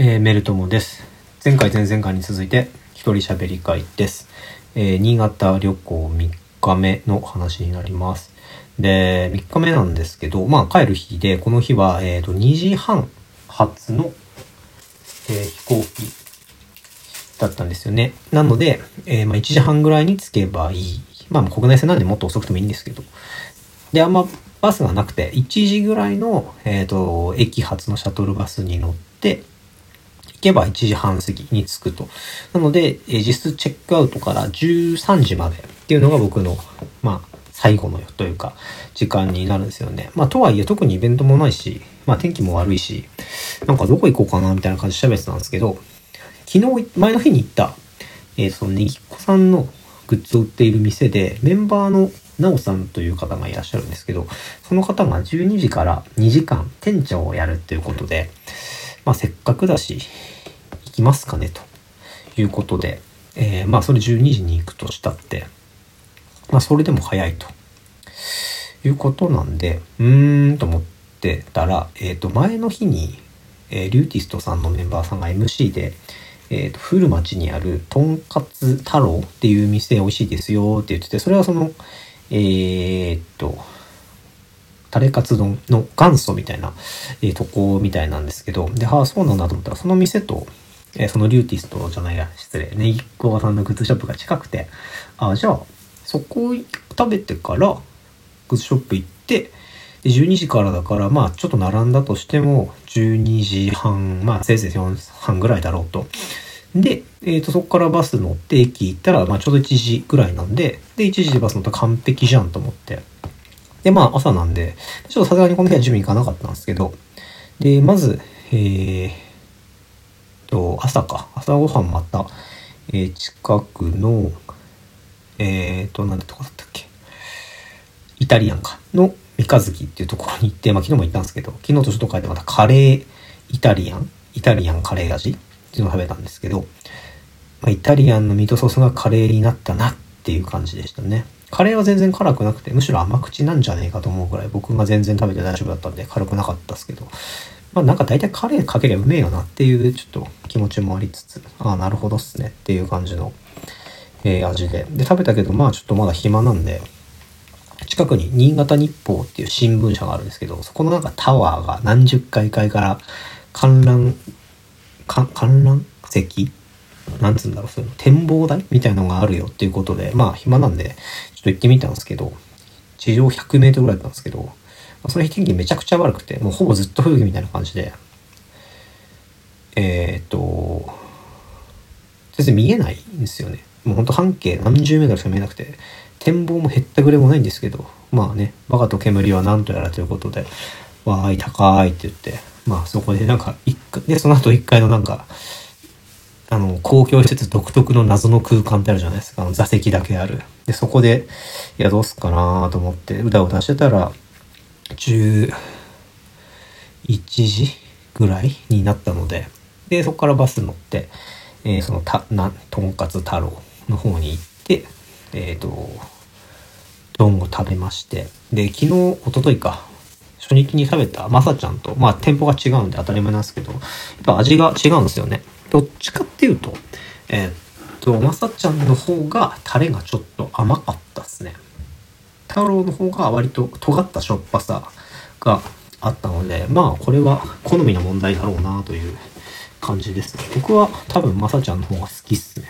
えー、メルトモです。前回前々回に続いて一人喋り会です。えー、新潟旅行3日目の話になります。で、3日目なんですけど、まあ帰る日で、この日は、えっ、ー、と、2時半発の、えー、飛行機だったんですよね。なので、え、まあ1時半ぐらいに着けばいい。まあ国内線なんでもっと遅くてもいいんですけど。で、あんまバスがなくて、1時ぐらいの、えっ、と、駅発のシャトルバスに乗って、けば1時半過ぎに着くと。なので、え実質チェックアウトから13時までっていうのが僕の、まあ、最後のというか、時間になるんですよね。まあ、とはいえ特にイベントもないし、まあ、天気も悪いし、なんかどこ行こうかなみたいな感じで喋ってたんですけど、昨日、前の日に行った、えー、そのネギっ子さんのグッズを売っている店で、メンバーのなおさんという方がいらっしゃるんですけど、その方が12時から2時間店長をやるっていうことで、まあ、せっかくだし、行きますかね、ということで、えー、まあ、それ12時に行くとしたって、まあ、それでも早いということなんで、うーんと思ってたら、えっ、ー、と、前の日に、えー、リューティストさんのメンバーさんが MC で、えっ、ー、と、古町にある、とんかつ太郎っていう店美味しいですよって言ってて、それはその、えっと、タレカツ丼の元祖みたいな、えー、とこみたいなんですけど、で、ああ、そうなんだと思ったら、その店と、えー、そのリューティストじゃないや、失礼、ネギっ子さんのグッズショップが近くて、ああ、じゃあ、そこ食べてから、グッズショップ行って、で、12時からだから、まあ、ちょっと並んだとしても、12時半、まあ、せいぜい4半ぐらいだろうと。で、えっ、ー、と、そこからバス乗って駅行ったら、まあ、ちょうど1時ぐらいなんで、で、1時でバス乗ったら完璧じゃんと思って。で、まあ朝なんで、ちょっとさすがにこの日は準備行かなかったんですけど、で、まず、えー、と、朝か、朝ごはんまた、えー、近くの、えーと、なんてとこだったっけ、イタリアンか、の三日月っていうところに行って、まあ昨日も行ったんですけど、昨日とちょっと変えてまたカレーイタリアン、イタリアンカレー味。っていうのを食べたんですけど、まあ、イタリアンのミートソースがカレーになったなっていう感じでしたね。カレーは全然辛くなくて、むしろ甘口なんじゃねえかと思うぐらい、僕が全然食べて大丈夫だったんで、辛くなかったですけど、まあなんか大体カレーかけりゃうめえよなっていうちょっと気持ちもありつつ、ああ、なるほどっすねっていう感じの、えー、味で。で、食べたけど、まあちょっとまだ暇なんで、近くに新潟日報っていう新聞社があるんですけど、そこのなんかタワーが何十階階から観覧、観覧席なんつうんだろう、その、展望台？みたいなのがあるよっていうことで、まあ暇なんで、ちょっと行ってみたんですけど、地上100メートルぐらいだったんですけど、その日天気めちゃくちゃ悪くて、もうほぼずっと吹雪みたいな感じで、えー、っと、全然見えないんですよね。もうほんと半径何十メートルしか見えなくて、展望も減ったぐれもないんですけど、まあね、バカと煙は何とやらということで、わーい、高いって言って、まあそこでなんか、で、その後一階のなんか、あの、公共施設独特の謎の空間ってあるじゃないですか。あの座席だけある。で、そこで、いや、どうすっかなと思って、うだうだしてたら、11時ぐらいになったので、で、そこからバス乗って、えー、その、た、な、とんかつ太郎の方に行って、えっ、ー、と、丼を食べまして、で、昨日、おとといか、初日に食べたまさちゃんと、まあ店舗が違うんで当たり前なんですけど、やっぱ味が違うんですよね。どっちかっていうと、えー、っと、まさちゃんの方がタレがちょっと甘かったっすね。太郎の方が割と尖ったしょっぱさがあったので、まあこれは好みの問題だろうなという感じですね。僕は多分まさちゃんの方が好きっすね。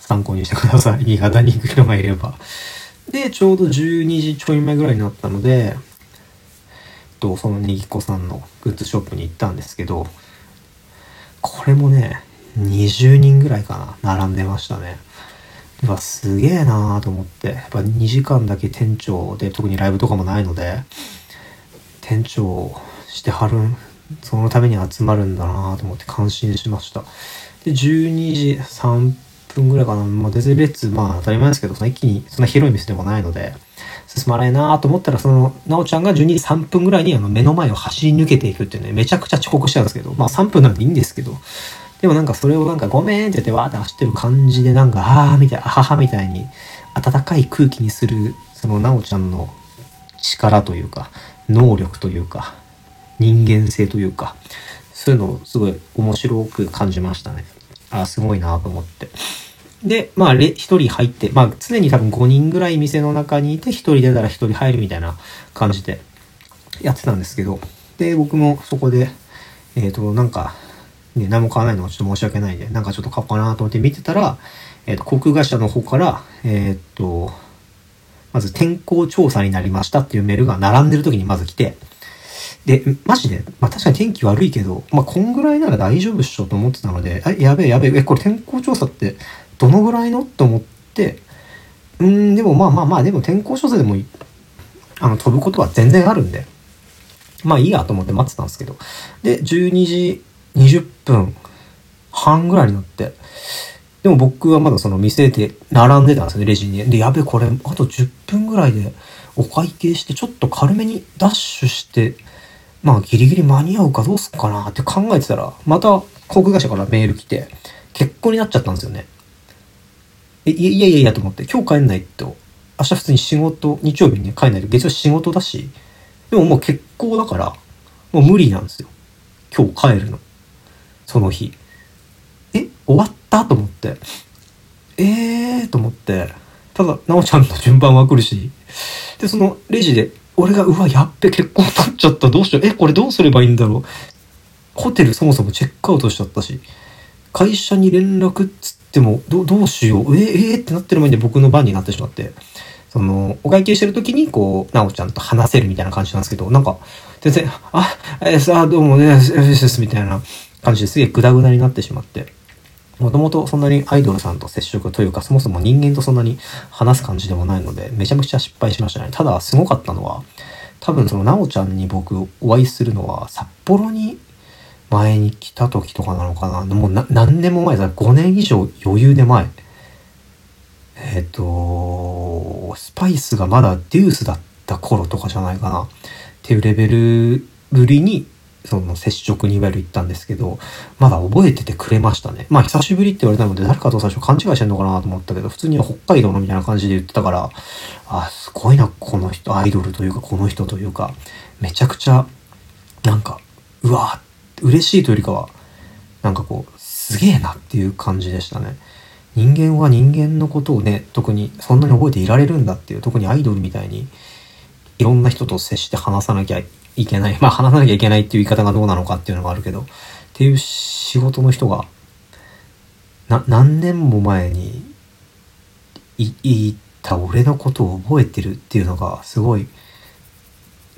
参考にしてください。新潟に行く人がいれば。で、ちょうど12時ちょい前ぐらいになったので、と、そのネギ子さんのグッズショップに行ったんですけど、これもね、20人ぐらいかな、並んでましたね。うわ、すげえなーと思って、やっぱ2時間だけ店長で、特にライブとかもないので、店長してはるん、そのために集まるんだなと思って感心しました。で、12時3分ぐらいかな、まあ、全然列、まあ当たり前ですけど、その一気にそんな広い店でもないので、進まないなと思ったら、その、なおちゃんが12時3分ぐらいにあの目の前を走り抜けていくっていうね、めちゃくちゃ遅刻しちゃうんですけど、まあ3分なんでいいんですけど、でもなんかそれをなんかごめんって言ってわーって走ってる感じでなんか、あーみたいな、あははみたいに温かい空気にする、そのなおちゃんの力というか、能力というか、人間性というか、そういうのをすごい面白く感じましたね。あ、すごいなと思って。で、まあ、1人入って、まあ、常に多分5人ぐらい店の中にいて、1人出たら1人入るみたいな感じでやってたんですけど、で、僕もそこで、えっ、ー、と、なんか、ね、何も買わないのはちょっと申し訳ないで、なんかちょっと買おうかなと思って見てたら、えっ、ー、と、航空会社の方から、えっ、ー、と、まず天候調査になりましたっていうメールが並んでる時にまず来て、で、マジで、まあ確かに天気悪いけど、まあこんぐらいなら大丈夫っしょと思ってたので、え、やべえやべえ、え、これ天候調査ってどのぐらいの？と思って、うん、でもまあまあまあ、でも天候調査でもあの、飛ぶことは全然あるんで、まあいいやと思って待ってたんですけど、で、12時20分半ぐらいになって、でも僕はまだその店で並んでたんですよね、レジに。で、やべ、これ、あと10分ぐらいでお会計して、ちょっと軽めにダッシュして、まあギリギリ間に合うかどうすっかなって考えてたら、また航空会社からメール来て、結婚になっちゃったんですよね。え、いやいやいやと思って、今日帰んないと、明日普通に仕事、日曜日にね、帰んないと月曜仕事だし、でももう結婚だから、もう無理なんですよ。今日帰るの。その日。え終わったと思って。えーと思って。ただ、なおちゃんの順番は来るし。で、そのレジで、俺が、うわ、やっべ、結婚取っちゃった。どうしよう。え、これどうすればいいんだろう。ホテルそもそもチェックアウトしちゃったし。会社に連絡っつっても、どどうしよう。えー、えー、ってなってる前に僕の番になってしまって。その、お会計してる時に、こう、なおちゃんと話せるみたいな感じなんですけど、なんか、全然、あ、えー、さあ、どうもね、ですみたいな感じですげえグダグダになってしまって。もともとそんなにアイドルさんと接触というか、そもそも人間とそんなに話す感じでもないので、めちゃめちゃ失敗しましたね。ただ、すごかったのは、多分その、なおちゃんに僕お会いするのは、札幌に前に来た時とかなのかな。もう何年も前だ。5年以上余裕で前。えっ、ー、と、スパイスがまだデュースだった頃とかじゃないかな。っていうレベルぶりにその接触にいわゆる行ったんですけど、まだ覚えててくれましたね。まあ久しぶりって言われたので誰かと最初勘違いしてんのかなと思ったけど、普通には北海道のみたいな感じで言ってたから、あ、すごいな、この人、アイドルというかこの人というか、めちゃくちゃ、なんか、うわーって嬉しいというよりかは、なんかこう、すげえなっていう感じでしたね。人間は人間のことをね、特にそんなに覚えていられるんだっていう、特にアイドルみたいに、いろんな人と接して話さなきゃいけない。まあ話さなきゃいけないっていう言い方がどうなのかっていうのがあるけど、っていう仕事の人が、な、何年も前にい、言った俺のことを覚えてるっていうのが、すごい、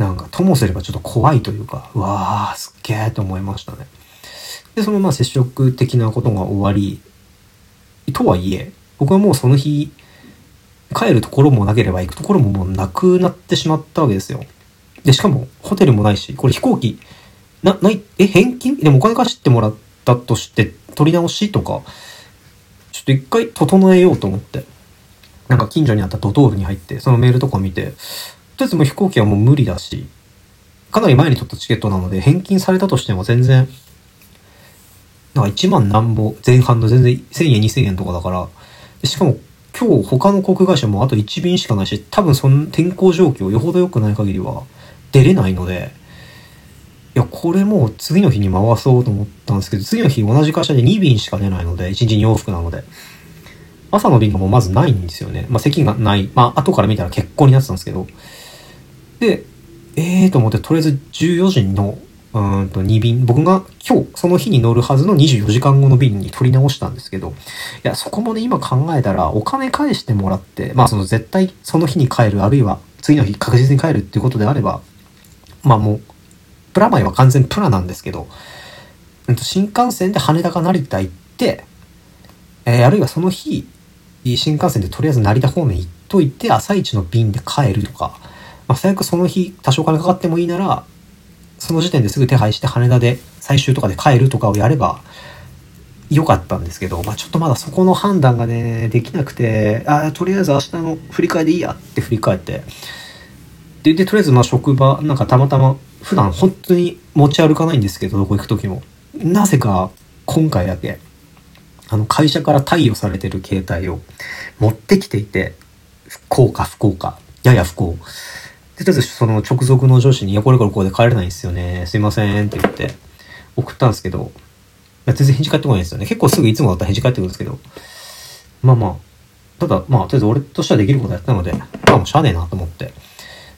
なんか、ともすればちょっと怖いというか、うわー、すっげーと思いましたね。で、そのまあ接触的なことが終わり、とはいえ、僕はもうその日、帰るところもなければ行くところももうなくなってしまったわけですよ。で、しかも、ホテルもないし、これ飛行機、な、ない、え、返金？でもお金貸してもらったとして、取り直しとか、ちょっと一回整えようと思って、なんか近所にあったドトールに入って、そのメールとか見て、とりあえずも飛行機はもう無理だし、かなり前に取ったチケットなので、返金されたとしても全然、なんか1万何ぼ前半の全然1000円2000円とかだから、しかも今日他の航空会社もあと1便しかないし、多分その天候状況よほど良くない限りは、出れないので、いや、これもう次の日に回そうと思ったんですけど、次の日同じ会社で2便しか出ないので、1日に往復なので、朝の便がもうまずないんですよね。まあ席がない。まあ後から見たら結婚になってたんですけど。で、ええーと思って、とりあえず14時のうんと2便、僕が今日その日に乗るはずの24時間後の便に取り直したんですけど、いや、そこもね、今考えたらお金返してもらって、まあその絶対その日に帰る、あるいは次の日確実に帰るっていうことであれば、まあもう、プラマイは完全プラなんですけど、うん、と新幹線で羽田か成田行って、えー、あるいはその日、新幹線でとりあえず成田方面行っといて、朝一の便で帰るとか、まあ、最悪その日多少金かかってもいいなら、その時点ですぐ手配して羽田で最終とかで帰るとかをやれば良かったんですけど、まあ、ちょっとまだそこの判断がね、できなくて、あとりあえず明日の振り替えでいいやって振り返って、で、で、とりあえずまあ職場、なんかたまたま、普段本当に持ち歩かないんですけど、どこ行く時も。なぜか、今回だけ、あの、会社から貸与されてる携帯を持ってきていて、不幸か不幸か、やや不幸。で、とりあえずその直属の上司に、いや、これからこうで帰れないんですよね。すいませんって言って、送ったんですけど、全然返事返ってこないんですよね。結構すぐいつもだったら返事返ってくるんですけど、まあまあ、ただ、まあ、とりあえず俺としてはできることやったので、まあもうしゃあねえなと思って。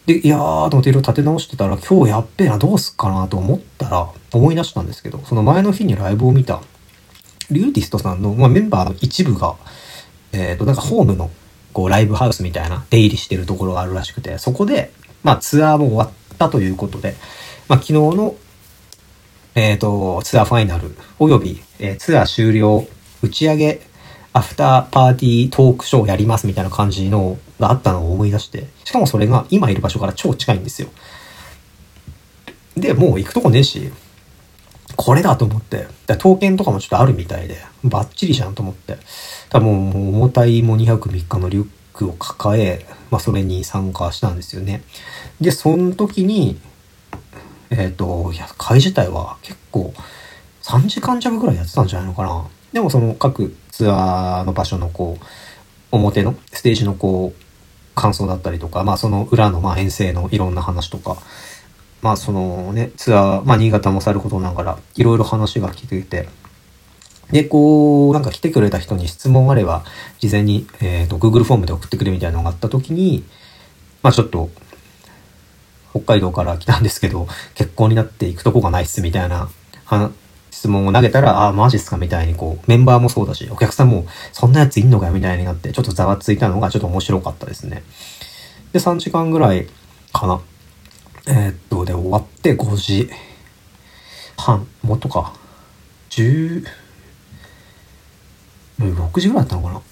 で、いやーと思っていろいろ立て直してたら、今日やっべえな、どうすっかなと思ったら、思い出したんですけど、その前の日にライブを見た、リューティストさんの、まあ、メンバーの一部が、えっ、ー、と、なんかホームの、こう、ライブハウスみたいな出入りしてるところがあるらしくて、そこで、まあ、ツアーも終わったということで、まあ、昨日の、えっ、ー、と、ツアーファイナル、および、えー、ツアー終了、打ち上げアフターパーティートークショーやりますみたいな感じのがあったのを思い出して、しかもそれが今いる場所から超近いんですよ。で、もう行くとこねえし、これだと思って、刀剣とかもちょっとあるみたいで、バッチリじゃんと思って、多分もう重たいもう2泊3日のリュックを抱え、まあそれに参加したんですよね。で、その時に、えっ、ー、と、いや、会自体は結構3時間弱ぐらいやってたんじゃないのかな。でもその各ツアーの場所のこう、表のステージのこう、感想だったりとか、まあその裏のまあ遠征のいろんな話とか、まあそのね、ツアー、まあ新潟もさることながら、いろいろ話が聞いてて、で、こう、なんか来てくれた人に質問あれば、事前に、えっ、ー、と、Google フォームで送ってくれみたいなのがあった時に、まあちょっと、北海道から来たんですけど、結婚になっていくとこがないっすみたいな質問を投げたら、ああ、マジっすかみたいにこう、メンバーもそうだし、お客さんも、そんなやついんのかよみたいになって、ちょっとざわついたのがちょっと面白かったですね。で、3時間ぐらいかな。えー、っと、で、終わって5時半、もっとか。10、6時ぐらいだったのかな？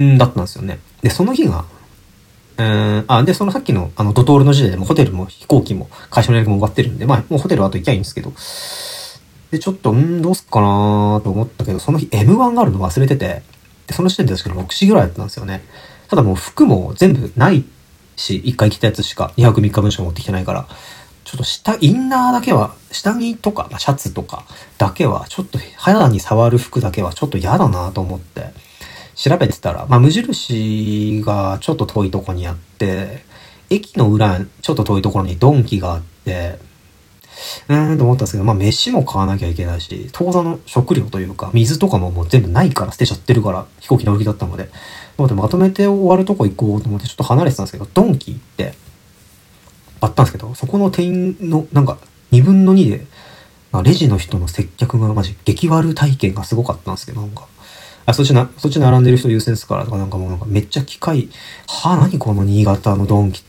うんだったんですよね。で、その日が、うん、あ、で、そのさっきの、あの、ドトールの時点でもホテルも飛行機も会社の予約も終わってるんで、まあ、もうホテルはあと行きゃいいんですけど、で、ちょっと、んどうすっかなと思ったけど、その日 M1 があるの忘れてて、で、その時点で確か6時ぐらいだったんですよね。ただもう服も全部ないし、1回着たやつしか、2泊3日分しか持ってきてないから、ちょっと下、インナーだけは、下着とか、シャツとかだけは、ちょっと肌に触る服だけはちょっと嫌だなと思って、調べてたら、まあ無印がちょっと遠いとこにあって、駅の裏、ちょっと遠いところにドンキがあって、うーんと思ったんですけど、まあ飯も買わなきゃいけないし、当座の食料というか、水とかももう全部ないから捨てちゃってるから、飛行機乗り気だったので、なのでまとめて終わるとこ行こうと思ってちょっと離れてたんですけど、ドンキ行って、あったんですけど、そこの店員のなんか2分の2で、まあ、レジの人の接客がマジ激悪体験がすごかったんですけど、なんか、あ、そっちな、そっち並んでる人優先ですからとかなんかもうなんかめっちゃ機械、はあ、何この新潟のドンキ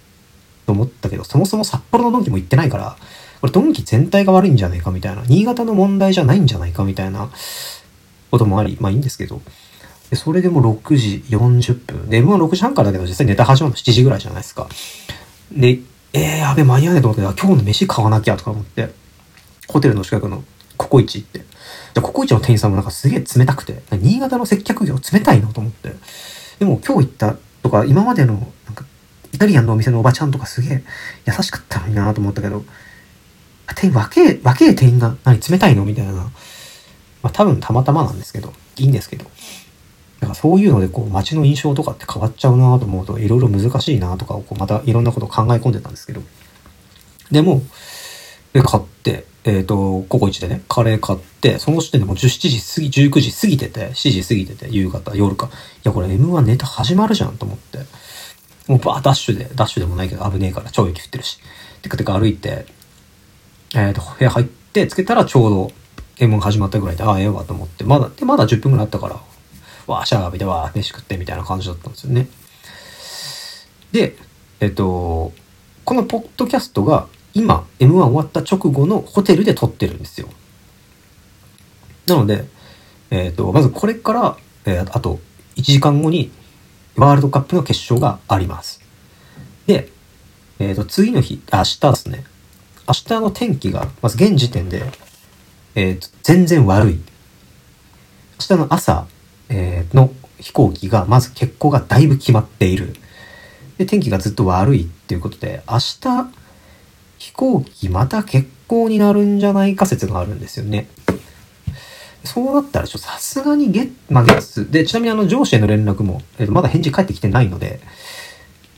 と思ったけど、そもそも札幌のドンキも行ってないから、これドンキ全体が悪いんじゃないかみたいな、新潟の問題じゃないんじゃないかみたいなこともあり、まあいいんですけど、でそれでも6時40分。で、M16 時半からだけど実際ネタ始まるの7時ぐらいじゃないですか。で、えー、やべ、間に合わねえと思って、今日の飯買わなきゃとか思って、ホテルの近くのココイチ行って、で、ココイチの店員さんもなんかすげえ冷たくて、新潟の接客業冷たいなと思って、でも今日行ったとか、今までのなんかイタリアンのお店のおばちゃんとかすげえ優しかったのになと思ったけど、店員、若え、若え店員が、何冷たいの？みたいな。まあ多分たまたまなんですけど、いいんですけど。だかそういうのでこう街の印象とかって変わっちゃうなと思うといろいろ難しいなとかをこうまたいろんなこと考え込んでたんですけど。でも、で、買って、えっ、ー、と、ココイチでね、カレー買って、その時点でもう17時過ぎ、19時過ぎてて、7時過ぎてて、夕方、夜か。いや、これ M1 ネタ始まるじゃんと思って。もうバーダッシュで、ダッシュでもないけど危ねえから超雪降ってるし。てかてか歩いて、えっ、ー、と、部屋入ってつけたらちょうど検問始まったぐらいで、ああ、ええわと思って、まだ、で、まだ10分ぐらいあったから、わあ、シャワー浴びてわあ、飯食ってみたいな感じだったんですよね。で、えっ、と、このポッドキャストが今 M1 終わった直後のホテルで撮ってるんですよ。なので、えっ、と、まずこれから、えー、あと1時間後にワールドカップの決勝があります。で、えっ、ー、と、次の日、明日ですね。明日の天気が、まず現時点で、えー、全然悪い。明日の朝、えー、の飛行機が、まず欠航がだいぶ決まっている。で、天気がずっと悪いっていうことで、明日、飛行機また欠航になるんじゃないか説があるんですよね。そうなったら、ちょっとさすがに月、まあ月、で、ちなみにあの上司への連絡も、えー、まだ返事返ってきてないので、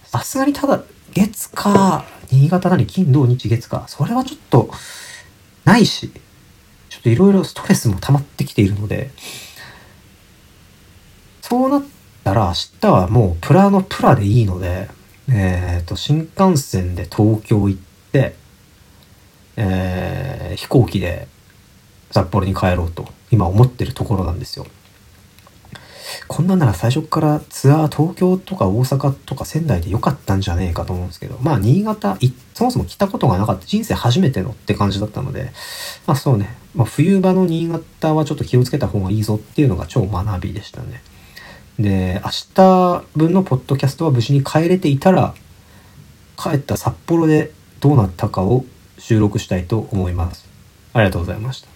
さすがにただ、月か、新潟なり金土日月か、それはちょっと、ないし、ちょっといろいろストレスも溜まってきているので、そうなったら明日はもうプラのプラでいいので、えっ、ー、と、新幹線で東京行って、えー、飛行機で札幌に帰ろうと今思ってるところなんですよ。こんなんなら最初からツアー東京とか大阪とか仙台で良かったんじゃねえかと思うんですけど、まあ新潟、そもそも来たことがなかった人生初めてのって感じだったので、まあそうね、まあ冬場の新潟はちょっと気をつけた方がいいぞっていうのが超学びでしたね。で、明日分のポッドキャストは無事に帰れていたら、帰った札幌でどうなったかを収録したいと思います。ありがとうございました。